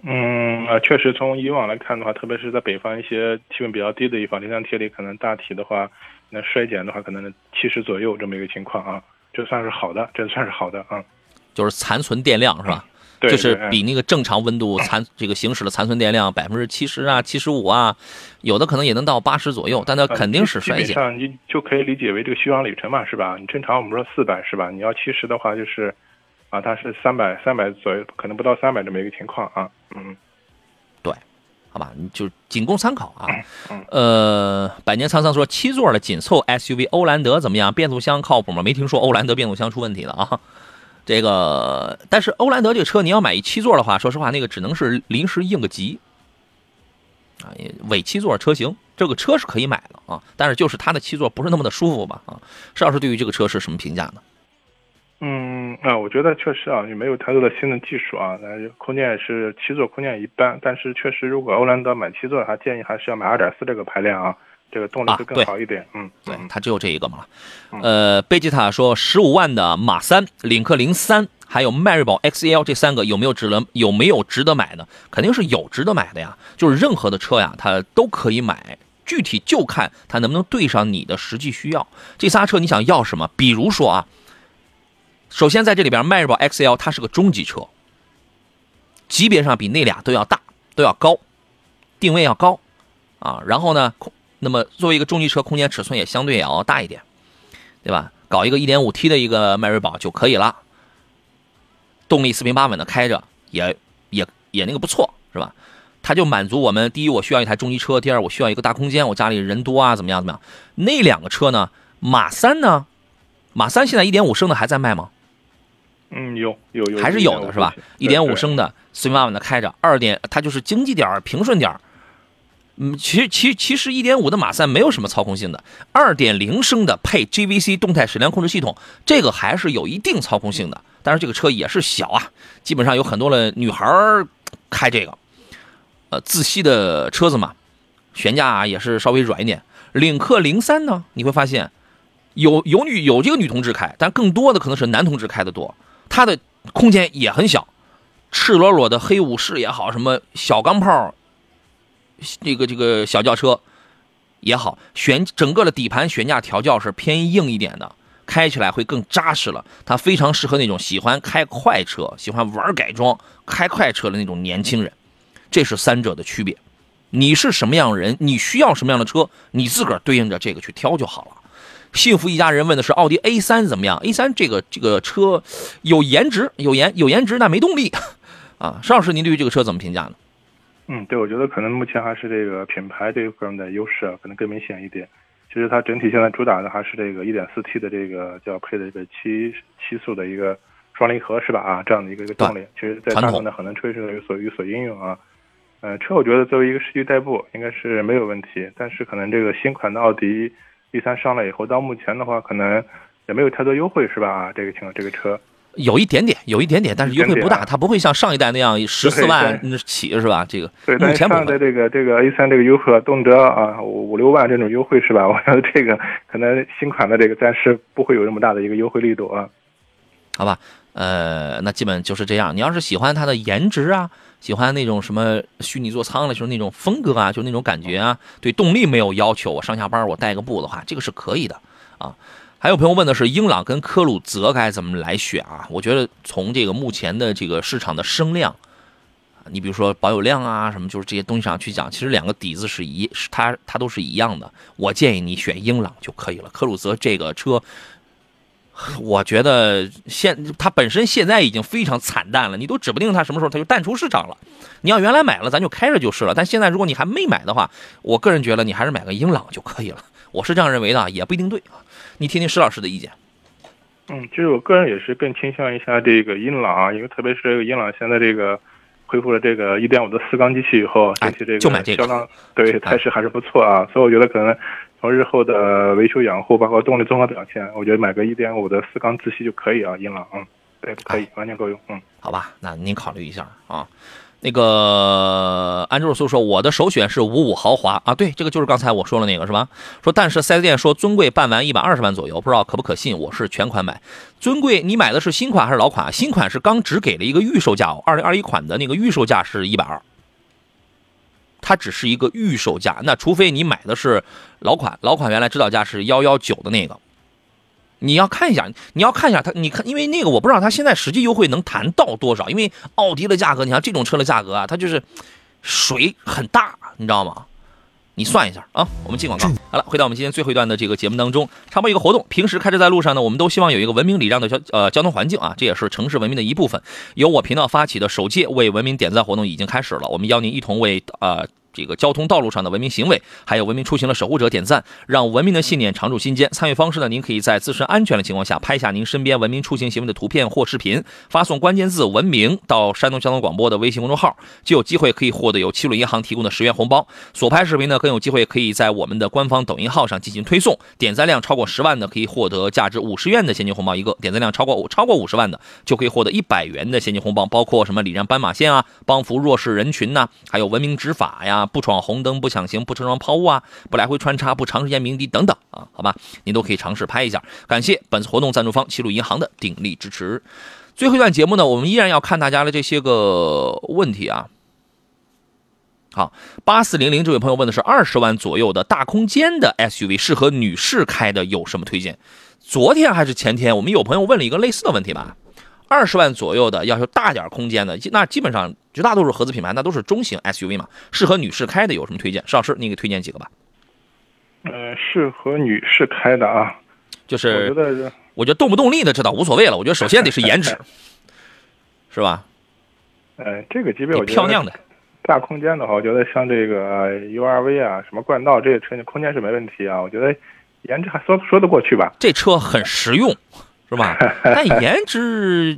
嗯啊，确实从以往来看的话，特别是在北方一些气温比较低的地方，磷酸铁锂可能大体的话，那衰减的话可能七十左右这么一个情况啊，这算是好的，这算是好的啊。就是残存电量是吧？对，就是比那个正常温度残这个行驶的残存电量百分之七十啊、七十五啊，有的可能也能到八十左右，但它肯定是衰减。上你就可以理解为这个续航里程嘛，是吧？你正常我们说四百是吧？你要七十的话就是，啊，它是三百三百左右，可能不到三百这么一个情况啊。嗯，对，好吧，你就仅供参考啊。呃，百年沧桑说七座的紧凑 SUV 欧蓝德怎么样？变速箱靠谱吗？没听说欧蓝德变速箱出问题了啊。这个，但是欧蓝德这个车，你要买一七座的话，说实话，那个只能是临时应个急啊，尾七座车型，这个车是可以买的啊，但是就是它的七座不是那么的舒服吧啊？邵老师对于这个车是什么评价呢？嗯啊，我觉得确实啊，也没有太多的新的技术啊，空间也是七座空间一般，但是确实如果欧蓝德买七座，的话建议还是要买二点四这个排量啊。这个动力会更好一点，嗯，对，它只有这一个嘛。呃，贝吉塔说十五万的马三、领克零三，还有迈锐宝 XL 这三个有没有值得有没有值得买的？肯定是有值得买的呀。就是任何的车呀，它都可以买，具体就看它能不能对上你的实际需要。这仨车你想要什么？比如说啊，首先在这里边，迈锐宝 XL 它是个中级车，级别上比那俩都要大，都要高，定位要高啊。然后呢，空。那么作为一个中级车，空间尺寸也相对也要大一点，对吧？搞一个 1.5T 的一个迈锐宝就可以了，动力四平八稳的开着，也也也那个不错，是吧？它就满足我们第一，我需要一台中级车；第二，我需要一个大空间，我家里人多啊，怎么样怎么样？那两个车呢？马三呢？马三现在1.5升的还在卖吗？嗯，有有有，还是有的是吧？1.5升的四平八稳的开着，二点它就是经济点平顺点嗯，其其其实一点五的马三没有什么操控性的，二点零升的配 GVC 动态矢量控制系统，这个还是有一定操控性的。但是这个车也是小啊，基本上有很多的女孩开这个，呃，自吸的车子嘛，悬架也是稍微软一点。领克零三呢，你会发现有有女有这个女同志开，但更多的可能是男同志开的多，它的空间也很小，赤裸裸的黑武士也好，什么小钢炮。这个这个小轿车也好，悬整个的底盘悬架调教是偏硬一点的，开起来会更扎实了。它非常适合那种喜欢开快车、喜欢玩改装、开快车的那种年轻人。这是三者的区别。你是什么样人，你需要什么样的车，你自个儿对应着这个去挑就好了。幸福一家人问的是奥迪 A 三怎么样？A 三这个这个车有颜值，有颜有颜值，但没动力 (laughs) 啊。邵老师，您对于这个车怎么评价呢？嗯，对，我觉得可能目前还是这个品牌这一块的优势啊，可能更明显一点。其实它整体现在主打的还是这个 1.4T 的这个叫配的这个七七速的一个双离合是吧？啊，这样的一个一个动力，其实在大部分的很多车上有所有所应用啊。呃，车我觉得作为一个市区代步应该是没有问题，但是可能这个新款的奥迪 A3 上来以后，到目前的话可能也没有太多优惠是吧？啊，这个情况这个车。有一点点，有一点点，但是优惠不大，它不会像上一代那样十四万起是吧？这个目前上的这个这个 A 三这个优惠动辄啊五五六万这种优惠是吧？(laughs) 我觉得这个可能新款的这个暂时不会有那么大的一个优惠力度啊。好吧，呃，那基本就是这样。你要是喜欢它的颜值啊，喜欢那种什么虚拟座舱的，就是那种风格啊，就那种感觉啊，对动力没有要求，我上下班我带个步的话，这个是可以的啊。还有朋友问的是英朗跟科鲁泽该怎么来选啊？我觉得从这个目前的这个市场的声量，你比如说保有量啊什么，就是这些东西上去讲，其实两个底子是一，是它它都是一样的。我建议你选英朗就可以了。科鲁泽这个车我觉得现它本身现在已经非常惨淡了，你都指不定它什么时候它就淡出市场了。你要原来买了，咱就开着就是了。但现在如果你还没买的话，我个人觉得你还是买个英朗就可以了。我是这样认为的，也不一定对啊。你听听石老师的意见。嗯，其实我个人也是更倾向一下这个英朗啊，因为特别是这个英朗现在这个恢复了这个一点五的四缸机器以后，哎这期这个就买这个销量对态势还是不错啊，所以我觉得可能从日后的维修养护，包括动力综合表现，我觉得买个一点五的四缸自吸就可以啊，英朗，嗯，对，可以，完全够用，嗯。好吧，那您考虑一下啊。那个安卓叔说，我的首选是五五豪华啊，对，这个就是刚才我说的那个是吧？说但是四 S 店说尊贵办完一百二十万左右，不知道可不可信？我是全款买。尊贵，你买的是新款还是老款？新款是刚只给了一个预售价哦，二零二一款的那个预售价是一百二，它只是一个预售价。那除非你买的是老款，老款原来指导价是幺幺九的那个。你要看一下，你要看一下它，你看，因为那个我不知道它现在实际优惠能谈到多少，因为奥迪的价格，你看这种车的价格啊，它就是水很大，你知道吗？你算一下啊，我们进广告。好了，回到我们今天最后一段的这个节目当中，插播一个活动。平时开车在路上呢，我们都希望有一个文明礼让的交呃交通环境啊，这也是城市文明的一部分。由我频道发起的首届为文明点赞活动已经开始了，我们邀您一同为呃。这个交通道路上的文明行为，还有文明出行的守护者点赞，让文明的信念常驻心间。参与方式呢，您可以在自身安全的情况下拍下您身边文明出行行为的图片或视频，发送关键字“文明”到山东交通广播的微信公众号，就有机会可以获得由七路银行提供的十元红包。所拍视频呢，更有机会可以在我们的官方抖音号上进行推送。点赞量超过十万的，可以获得价值五十元的现金红包一个；点赞量超过超过五十万的，就可以获得一百元的现金红包，包括什么礼让斑马线啊，帮扶弱势人群呐、还有文明执法呀，不闯红灯。不抢行，不车窗抛物啊，不来回穿插，不长时间鸣笛等等啊，好吧，您都可以尝试拍一下。感谢本次活动赞助方齐鲁银行的鼎力支持。最后一段节目呢，我们依然要看大家的这些个问题啊。好，八四零零这位朋友问的是二十万左右的大空间的 SUV 适合女士开的有什么推荐？昨天还是前天，我们有朋友问了一个类似的问题吧。二十万左右的，要求大点空间的，那基本上绝大多数合资品牌那都是中型 SUV 嘛，适合女士开的有什么推荐？邵老师，你给推荐几个吧。呃，适合女士开的啊，就是我觉得，我觉得动不动力的这倒无所谓了，我觉得首先得是颜值，(laughs) 是吧？呃，这个级别我觉得漂亮的大空间的话，我觉得像这个 URV 啊，什么冠道这些车，空间是没问题啊，我觉得颜值还说说得过去吧。这车很实用。(laughs) 是吧？(laughs) 但颜值，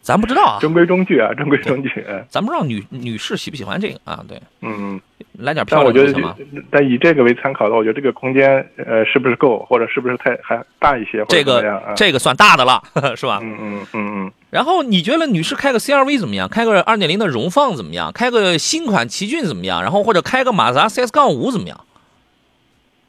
咱不知道啊。中规中矩啊，中规中矩。咱不知道女女士喜不喜欢这个啊？对，嗯，来点漂亮的行吗？但以这个为参考的话，我觉得这个空间呃是不是够，或者是不是太还大一些？这个这个算大的了，(laughs) 是吧？嗯嗯嗯嗯。然后你觉得女士开个 CRV 怎么样？开个二点零的荣放怎么样？开个新款奇骏怎么样？然后或者开个马自达 CS 杠五怎么样？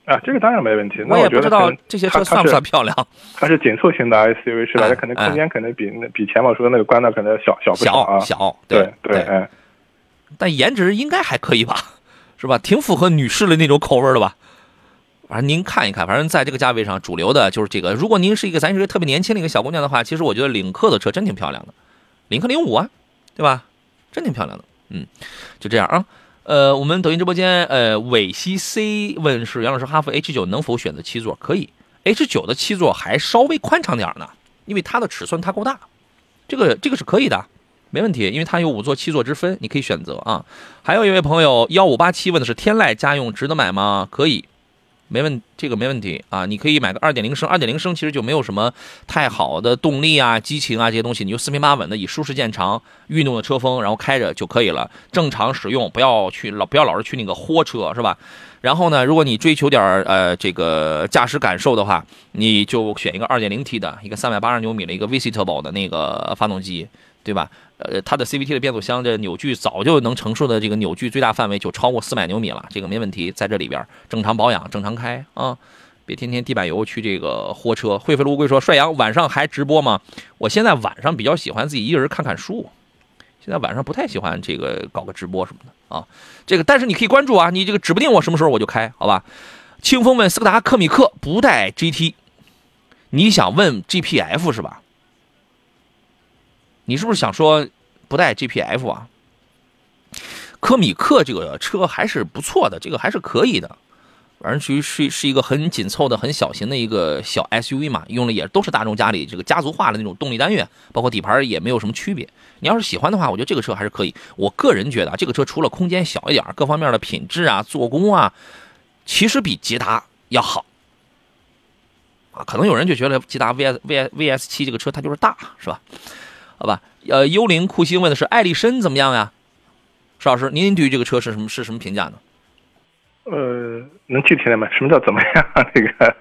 啊，这个当然没问题。我也不知道这些车算不算漂亮。(laughs) 它是紧凑型的 SUV 是吧？它可能空间可能比那比前面说的那个冠道可能小小不少啊。小对对，哎。但颜值应该还可以吧？是吧？挺符合女士的那种口味的吧？反正您看一看，反正在这个价位上，主流的就是这个。如果您是一个咱是一个特别年轻的一个小姑娘的话，其实我觉得领克的车真挺漂亮的，领克零五啊，对吧？真挺漂亮的。嗯，就这样啊。呃，我们抖音直播间，呃，伟西 C 问是杨老师，哈弗 H 九能否选择七座？可以，H 九的七座还稍微宽敞点呢，因为它的尺寸它够大，这个这个是可以的，没问题，因为它有五座七座之分，你可以选择啊。还有一位朋友幺五八七问的是天籁家用值得买吗？可以。没问，这个没问题啊！你可以买个二点零升，二点零升其实就没有什么太好的动力啊、激情啊这些东西，你就四平八稳的以舒适见长，运动的车风，然后开着就可以了。正常使用，不要去老不要老是去那个豁车，是吧？然后呢，如果你追求点呃这个驾驶感受的话，你就选一个二点零 T 的一个三百八十牛米的一个 VC Turbo 的那个发动机，对吧？呃，它的 CVT 的变速箱的扭矩早就能承受的这个扭矩最大范围就超过四百牛米了，这个没问题，在这里边正常保养、正常开啊，别天天地板油去这个豁车。会飞的乌龟说：“帅阳晚上还直播吗？”我现在晚上比较喜欢自己一个人看看书，现在晚上不太喜欢这个搞个直播什么的啊。这个但是你可以关注啊，你这个指不定我什么时候我就开，好吧？清风问斯柯达柯米克不带 GT，你想问 GPF 是吧？你是不是想说不带 GPF 啊？科米克这个车还是不错的，这个还是可以的，反正属于是是一个很紧凑的、很小型的一个小 SUV 嘛，用的也都是大众家里这个家族化的那种动力单元，包括底盘也没有什么区别。你要是喜欢的话，我觉得这个车还是可以。我个人觉得啊，这个车除了空间小一点，各方面的品质啊、做工啊，其实比捷达要好。啊，可能有人就觉得捷达 VS VS VS 七这个车它就是大，是吧？好吧，呃，幽灵酷星问的是艾力绅怎么样呀？石老师，您对于这个车是什么是什么评价呢？呃，能具体点吗？什么叫怎么样？(laughs) 这个，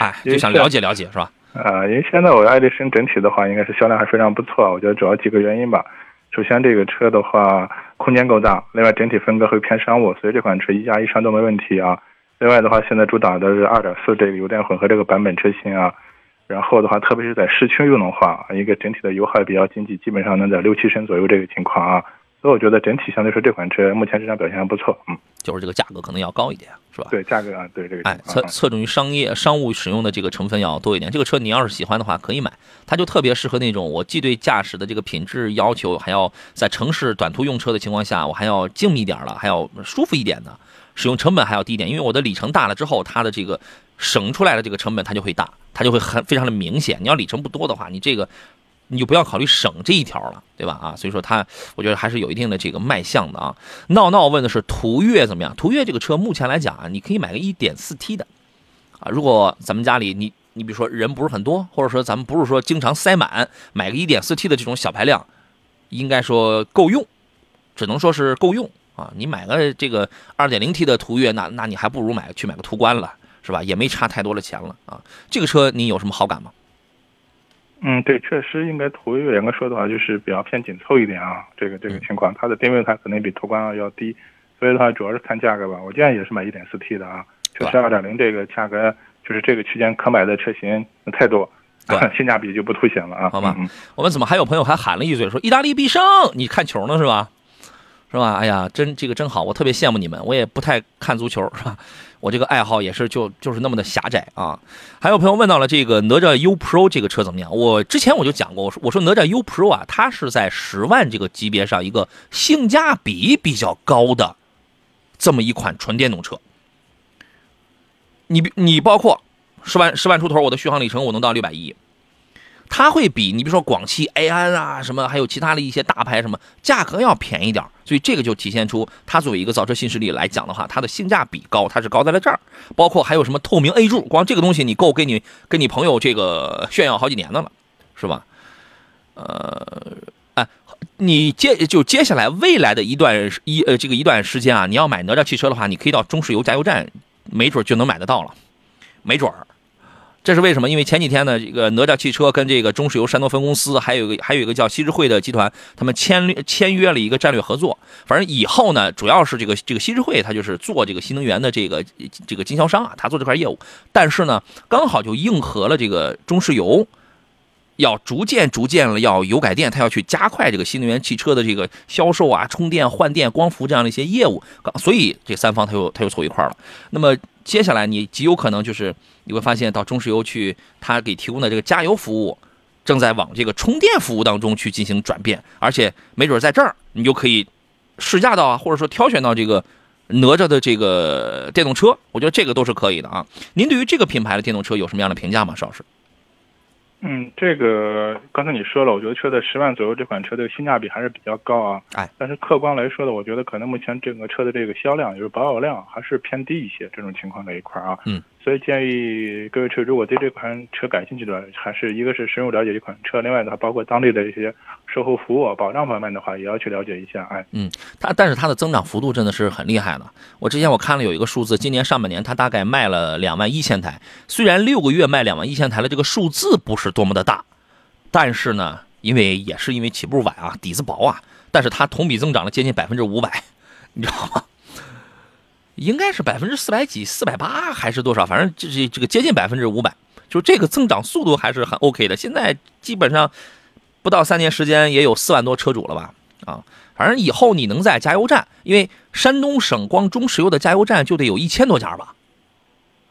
哎，就想了解了解，是吧？啊，因为现在我爱丽绅整体的话，应该是销量还非常不错。我觉得主要几个原因吧。首先，这个车的话，空间够大；另外，整体风格会偏商务，所以这款车一加一上都没问题啊。另外的话，现在主打的是2.4这个油电混合这个版本车型啊。然后的话，特别是在市区用的话，一个整体的油耗比较经济，基本上能在六七升左右这个情况啊。所以我觉得整体相对说这款车目前市场表现还不错，嗯，就是这个价格可能要高一点，是吧？对，价格啊，对这个，哎，侧侧重于商业商务使用的这个成分要多一点。这个车你要是喜欢的话，可以买，它就特别适合那种我既对驾驶的这个品质要求，还要在城市短途用车的情况下，我还要静谧点了，还要舒服一点的，使用成本还要低一点。因为我的里程大了之后，它的这个省出来的这个成本它就会大，它就会很非常的明显。你要里程不多的话，你这个。你就不要考虑省这一条了，对吧？啊，所以说它，我觉得还是有一定的这个卖相的啊。闹闹问的是途岳怎么样？途岳这个车目前来讲啊，你可以买个 1.4T 的，啊，如果咱们家里你你比如说人不是很多，或者说咱们不是说经常塞满，买个 1.4T 的这种小排量，应该说够用，只能说是够用啊。你买个这个 2.0T 的途岳，那那你还不如买去买个途观了，是吧？也没差太多的钱了啊。这个车你有什么好感吗？嗯，对，确实应该途岳严格说的话，就是比较偏紧凑一点啊。这个这个情况，它的定位它可能比途观要低，所以的话主要是看价格吧。我建议也是买一点四 T 的啊，确实2.0这个价格就是这个区间可买的车型太多，(laughs) 性价比就不凸显了啊。好吧，我们怎么还有朋友还喊了一嘴说意大利必胜？你看球呢是吧？是吧？哎呀，真这个真好，我特别羡慕你们。我也不太看足球，是吧？我这个爱好也是就就是那么的狭窄啊。还有朋友问到了这个哪吒 U Pro 这个车怎么样？我之前我就讲过，我说我说哪吒 U Pro 啊，它是在十万这个级别上一个性价比比较高的这么一款纯电动车。你你包括十万十万出头，我的续航里程我能到六百一。它会比你比如说广汽埃安啊什么，还有其他的一些大牌什么，价格要便宜点所以这个就体现出它作为一个造车新势力来讲的话，它的性价比高，它是高在了这儿。包括还有什么透明 A 柱，光这个东西你够给你跟你朋友这个炫耀好几年的了，是吧？呃，哎，你接就接下来未来的一段一呃这个一段时间啊，你要买哪吒汽车的话，你可以到中石油加油站，没准就能买得到了，没准儿。这是为什么？因为前几天呢，这个哪吒汽车跟这个中石油山东分公司，还有一个还有一个叫西智汇的集团，他们签签约了一个战略合作。反正以后呢，主要是这个这个西智汇，它就是做这个新能源的这个这个经销商啊，他做这块业务。但是呢，刚好就应和了这个中石油要逐渐逐渐了要油改电，他要去加快这个新能源汽车的这个销售啊、充电、换电、光伏这样的一些业务。所以这三方他又他又凑一块了。那么接下来你极有可能就是。你会发现，到中石油去，他给提供的这个加油服务，正在往这个充电服务当中去进行转变，而且没准在这儿，你就可以试驾到啊，或者说挑选到这个哪吒的这个电动车，我觉得这个都是可以的啊。您对于这个品牌的电动车有什么样的评价吗，邵老师？嗯，这个刚才你说了，我觉得车在十万左右这款车的性价比还是比较高啊。哎，但是客观来说的，我觉得可能目前整个车的这个销量，就是保有量还是偏低一些，这种情况这一块啊。嗯。所以建议各位车，如果对这款车感兴趣的，还是一个是深入了解这款车，另外的话，包括当地的一些售后服务、保障方面的话，也要去了解一下。哎，嗯，它但是它的增长幅度真的是很厉害的。我之前我看了有一个数字，今年上半年它大概卖了两万一千台，虽然六个月卖两万一千台的这个数字不是多么的大，但是呢，因为也是因为起步晚啊，底子薄啊，但是它同比增长了接近百分之五百，你知道吗？应该是百分之四百几、四百八还是多少？反正就是这个接近百分之五百，就这个增长速度还是很 OK 的。现在基本上不到三年时间也有四万多车主了吧？啊，反正以后你能在加油站，因为山东省光中石油的加油站就得有一千多家吧，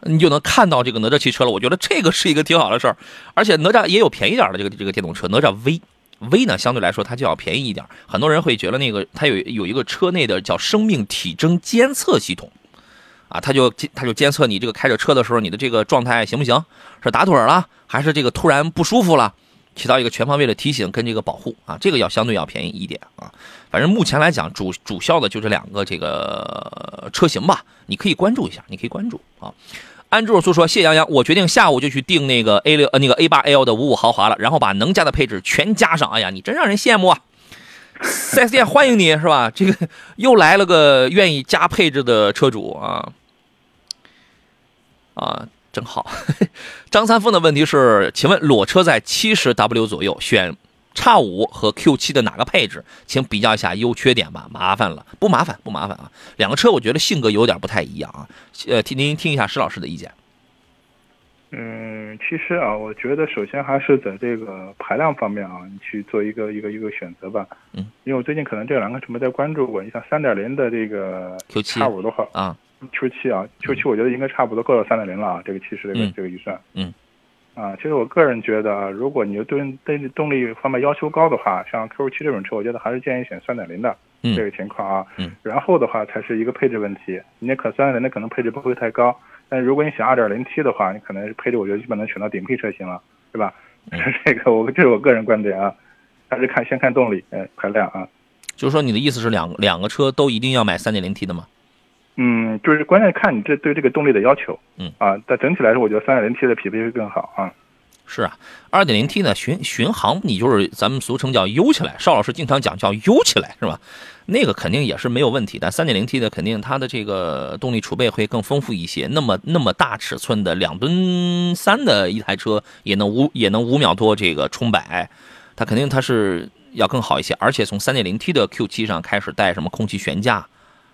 你就能看到这个哪吒汽车了。我觉得这个是一个挺好的事儿，而且哪吒也有便宜点的这个这个电动车，哪吒 V V 呢相对来说它就要便宜一点。很多人会觉得那个它有有一个车内的叫生命体征监测系统。啊，它就它就监测你这个开着车的时候你的这个状态行不行，是打盹了还是这个突然不舒服了，起到一个全方位的提醒跟这个保护啊，这个要相对要便宜一点啊。反正目前来讲，主主销的就这两个这个车型吧，你可以关注一下，你可以关注啊。安卓苏说：“谢洋洋，我决定下午就去订那个 A 六呃那个 A 八 L 的五五豪华了，然后把能加的配置全加上。哎呀，你真让人羡慕啊！四 S 店欢迎你是吧？这个又来了个愿意加配置的车主啊啊，真好。(laughs) 张三丰的问题是，请问裸车在七十 W 左右选？”叉五和 Q 七的哪个配置？请比较一下优缺点吧。麻烦了，不麻烦，不麻烦啊。两个车我觉得性格有点不太一样啊。呃，听您听一下施老师的意见。嗯，其实啊，我觉得首先还是在这个排量方面啊，你去做一个一个一个选择吧。嗯。因为我最近可能这两个车没在关注过。你像三点零的这个 Q 七叉五的话啊，Q 七啊，Q 七我觉得应该差不多够了三点零了啊。这个其实这个这个预算。嗯。啊，其实我个人觉得啊，如果你对对动力方面要求高的话，像 Q 七这种车，我觉得还是建议选三点零的这个情况啊。嗯。然后的话才是一个配置问题，你可三点零的可能配置不会太高，但如果你选二点零 T 的话，你可能配置我觉得基本能选到顶配车型了，对吧？(laughs) 这个我这是我个人观点啊，还是看先看动力，嗯，排量啊。就是说你的意思是两两个车都一定要买三点零 T 的吗？嗯，就是关键看你这对这个动力的要求，嗯啊，但整体来说，我觉得三点零 T 的匹配会更好啊。是啊，二点零 T 呢，巡巡航你就是咱们俗称叫悠起来，邵老师经常讲叫悠起来是吧？那个肯定也是没有问题，的三点零 T 的肯定它的这个动力储备会更丰富一些。那么那么大尺寸的两吨三的一台车也能五也能五秒多这个冲百，它肯定它是要更好一些。而且从三点零 T 的 Q 七上开始带什么空气悬架。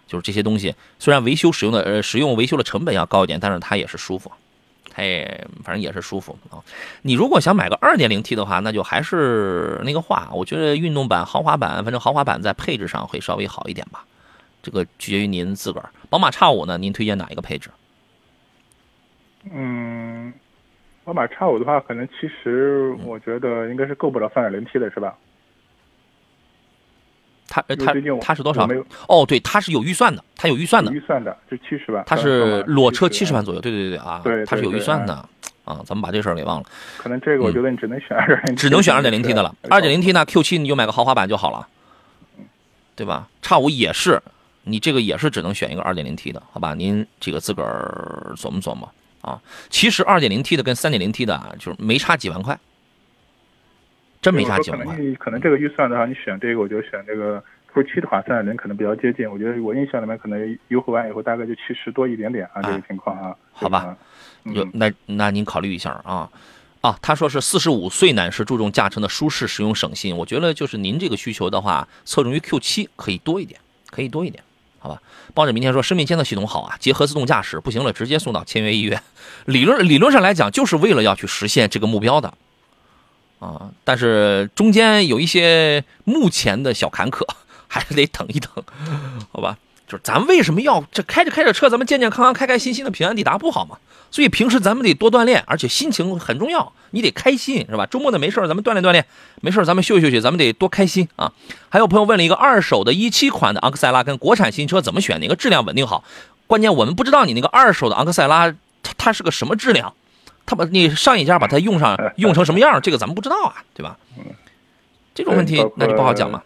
就是这些东西，虽然维修使用的呃使用维修的成本要高一点，但是它也是舒服，它也反正也是舒服啊。你如果想买个二点零 T 的话，那就还是那个话，我觉得运动版、豪华版，反正豪华版在配置上会稍微好一点吧。这个取决于您自个儿。宝马 X 五呢，您推荐哪一个配置？嗯，宝马 X 五的话，可能其实我觉得应该是够不了三点零 T 的，是吧？它它它是多少？哦，对，它是有预算的，它有预算的。预算的就七十万。它是裸车七十万左右，对对对啊，对，它是有预算的啊，咱们把这事儿给忘了。可能这个我觉得你只能选二点零，只能选二点零 T 的了。二点零 T 呢，Q 七你就买个豪华版就好了，对吧？叉五也是，你这个也是只能选一个二点零 T 的，好吧？您这个自个儿琢磨琢磨啊。其实二点零 T 的跟三点零 T 的啊，就是没差几万块。真没啥几万块。可能可能这个预算的话，你选这个，我觉得选这个 Q 七的话，三点零可能比较接近。我觉得我印象里面可能优惠完以后大概就七十多一点点啊，这个情况啊。好吧，有那那您考虑一下啊啊，他说是四十五岁男士注重驾乘的舒适、实用省心。我觉得就是您这个需求的话，侧重于 Q 七可以多一点，可以多一点，好吧。抱着明天说生命监测系统好啊，结合自动驾驶，不行了直接送到签约医院。理论理论上来讲，就是为了要去实现这个目标的。啊，但是中间有一些目前的小坎坷，还是得等一等，好吧？就是咱为什么要这开着开着车，咱们健健康康、开开心心的平安抵达不好吗？所以平时咱们得多锻炼，而且心情很重要，你得开心，是吧？周末的没事咱们锻炼锻炼；没事咱们休息休息，咱们得多开心啊！还有朋友问了一个二手的一七款的昂克赛拉跟国产新车怎么选，哪个质量稳定好？关键我们不知道你那个二手的昂克赛拉，它它是个什么质量？他把你上一家把它用上 (laughs) 用成什么样，这个咱们不知道啊，对吧？这种问题那就不好讲嘛。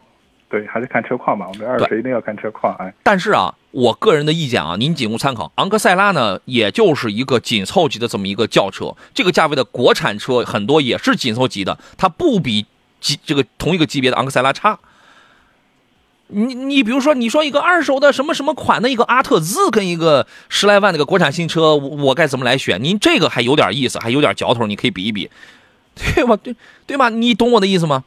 对，还是看车况嘛。我们二手一定要看车况。哎，但是啊，我个人的意见啊，您仅供参考。昂克赛拉呢，也就是一个紧凑级的这么一个轿车，这个价位的国产车很多也是紧凑级的，它不比级这个同一个级别的昂克赛拉差。你你比如说，你说一个二手的什么什么款的一个阿特兹，跟一个十来万那个国产新车，我我该怎么来选？您这个还有点意思，还有点嚼头，你可以比一比，(laughs) 对吧？对对吧？你懂我的意思吗？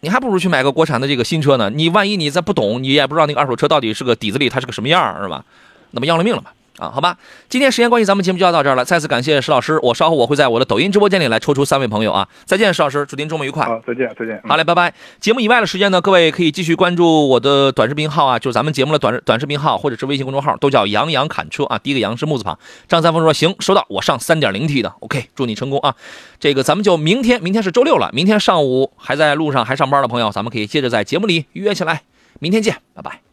你还不如去买个国产的这个新车呢。你万一你再不懂，你也不知道那个二手车到底是个底子里它是个什么样，是吧？那么要了命了嘛。啊，好吧，今天时间关系，咱们节目就要到这儿了。再次感谢石老师，我稍后我会在我的抖音直播间里来抽出三位朋友啊。再见，石老师，祝您周末愉快。好，再见，再见。好嘞，拜拜。节目以外的时间呢，各位可以继续关注我的短视频号啊，就是咱们节目的短短视频号或者是微信公众号，都叫杨洋侃车啊。第一个杨是木字旁。张三丰说行，收到，我上三点零 T 的，OK，祝你成功啊。这个咱们就明天，明天是周六了，明天上午还在路上还上班的朋友，咱们可以接着在节目里约起来。明天见，拜拜。